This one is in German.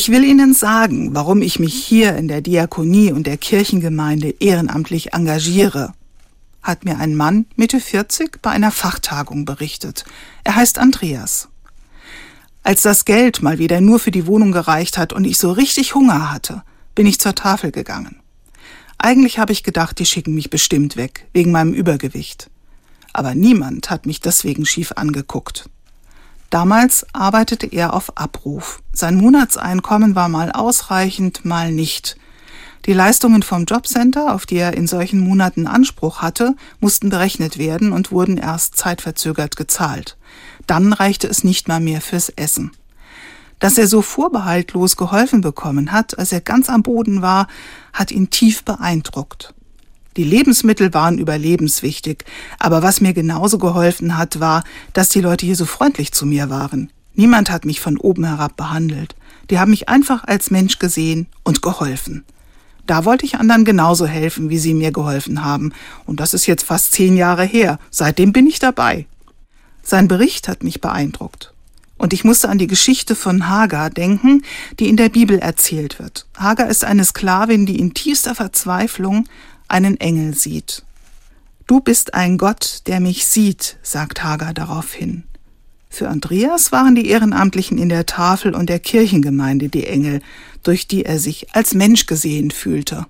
Ich will Ihnen sagen, warum ich mich hier in der Diakonie und der Kirchengemeinde ehrenamtlich engagiere, hat mir ein Mann Mitte 40 bei einer Fachtagung berichtet. Er heißt Andreas. Als das Geld mal wieder nur für die Wohnung gereicht hat und ich so richtig Hunger hatte, bin ich zur Tafel gegangen. Eigentlich habe ich gedacht, die schicken mich bestimmt weg, wegen meinem Übergewicht. Aber niemand hat mich deswegen schief angeguckt. Damals arbeitete er auf Abruf. Sein Monatseinkommen war mal ausreichend, mal nicht. Die Leistungen vom Jobcenter, auf die er in solchen Monaten Anspruch hatte, mussten berechnet werden und wurden erst zeitverzögert gezahlt. Dann reichte es nicht mal mehr fürs Essen. Dass er so vorbehaltlos geholfen bekommen hat, als er ganz am Boden war, hat ihn tief beeindruckt. Die Lebensmittel waren überlebenswichtig, aber was mir genauso geholfen hat, war, dass die Leute hier so freundlich zu mir waren. Niemand hat mich von oben herab behandelt. Die haben mich einfach als Mensch gesehen und geholfen. Da wollte ich anderen genauso helfen, wie sie mir geholfen haben. Und das ist jetzt fast zehn Jahre her. Seitdem bin ich dabei. Sein Bericht hat mich beeindruckt. Und ich musste an die Geschichte von Hagar denken, die in der Bibel erzählt wird. Hagar ist eine Sklavin, die in tiefster Verzweiflung einen Engel sieht. Du bist ein Gott, der mich sieht, sagt Hagar daraufhin. Für Andreas waren die Ehrenamtlichen in der Tafel und der Kirchengemeinde die Engel, durch die er sich als Mensch gesehen fühlte.